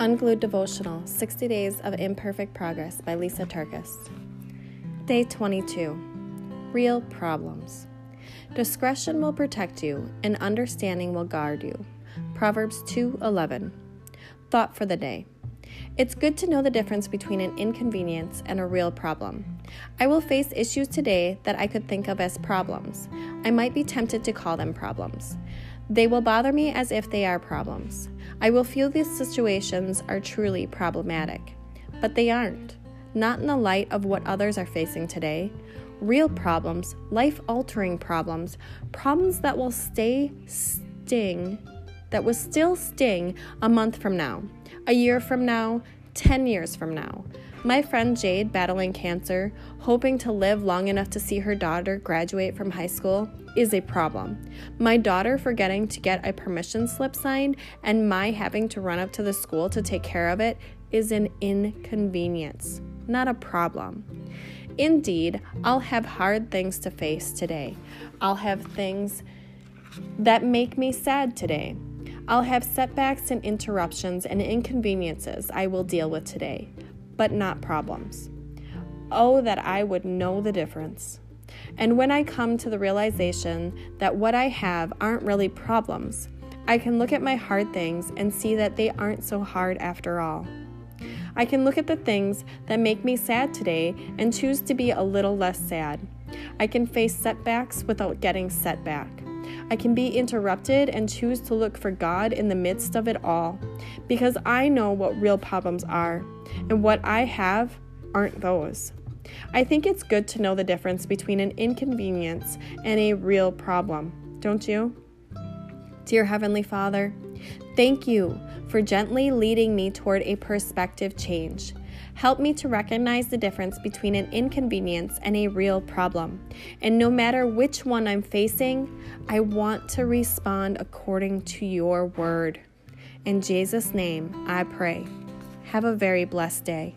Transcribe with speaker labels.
Speaker 1: Unglued Devotional 60 Days of Imperfect Progress by Lysa TerKeurst. Day 22 Real Problems. Discretion will protect you, and understanding will guard you. Proverbs 2:11. Thought for the day. It's good to know the difference between an inconvenience and a real problem. I will face issues today that I could think of as problems. I might be tempted to call them problems. They will bother me as if they are problems. I will feel these situations are truly problematic, but they aren't. Not in the light of what others are facing today. Real problems, life altering problems, problems that will stay sting, that will still sting a month from now, a year from now, 10 years from now. My friend Jade, battling cancer, hoping to live long enough to see her daughter graduate from high school, is a problem. My daughter forgetting to get a permission slip signed and my having to run up to the school to take care of it is an inconvenience, not a problem. Indeed, I'll have hard things to face today. I'll have things that make me sad today. I'll have setbacks and interruptions and inconveniences I will deal with today but not problems. Oh, that I would know the difference. And when I come to the realization that what I have aren't really problems, I can look at my hard things and see that they aren't so hard after all. I can look at the things that make me sad today and choose to be a little less sad. I can face setbacks without getting set back. I can be interrupted and choose to look for God in the midst of it all because I know what real problems are, and what I have aren't those. I think it's good to know the difference between an inconvenience and a real problem, don't you? Dear Heavenly Father, thank you for gently leading me toward a perspective change. Help me to recognize the difference between an inconvenience and a real problem. And no matter which one I'm facing, I want to respond according to your word. In Jesus' name, I pray. Have a very blessed day.